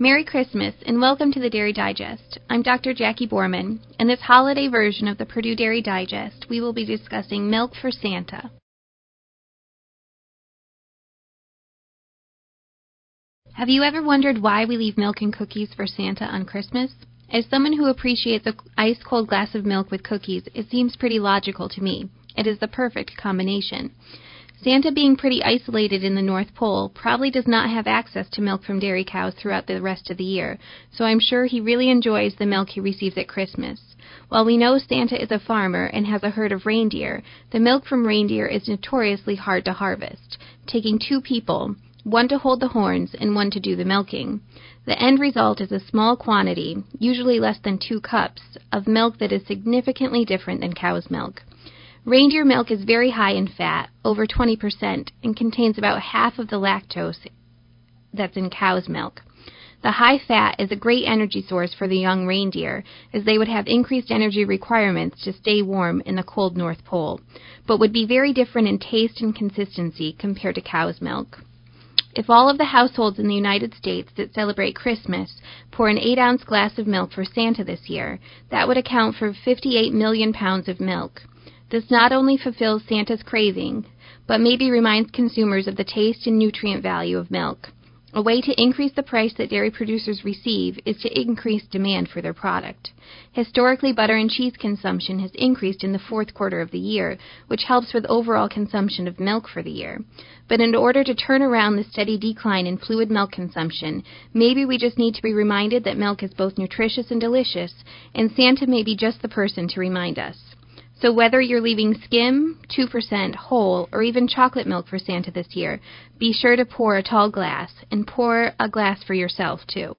Merry Christmas and welcome to the Dairy Digest. I'm Dr. Jackie Boerman. In this holiday version of the Purdue Dairy Digest, we will be discussing milk for Santa. Have you ever wondered why we leave milk and cookies for Santa on Christmas? As someone who appreciates a ice cold glass of milk with cookies, it seems pretty logical to me. It is the perfect combination. Santa, being pretty isolated in the North Pole, probably does not have access to milk from dairy cows throughout the rest of the year, so I'm sure he really enjoys the milk he receives at Christmas. While we know Santa is a farmer and has a herd of reindeer, the milk from reindeer is notoriously hard to harvest, taking two people, one to hold the horns and one to do the milking. The end result is a small quantity, usually less than two cups, of milk that is significantly different than cow's milk. Reindeer milk is very high in fat, over 20%, and contains about half of the lactose that's in cow's milk. The high fat is a great energy source for the young reindeer, as they would have increased energy requirements to stay warm in the cold North Pole, but would be very different in taste and consistency compared to cow's milk. If all of the households in the United States that celebrate Christmas pour an 8 ounce glass of milk for Santa this year, that would account for 58 million pounds of milk. This not only fulfills Santa's craving, but maybe reminds consumers of the taste and nutrient value of milk. A way to increase the price that dairy producers receive is to increase demand for their product. Historically, butter and cheese consumption has increased in the fourth quarter of the year, which helps with overall consumption of milk for the year. But in order to turn around the steady decline in fluid milk consumption, maybe we just need to be reminded that milk is both nutritious and delicious, and Santa may be just the person to remind us. So whether you're leaving skim, 2%, whole, or even chocolate milk for Santa this year, be sure to pour a tall glass and pour a glass for yourself too.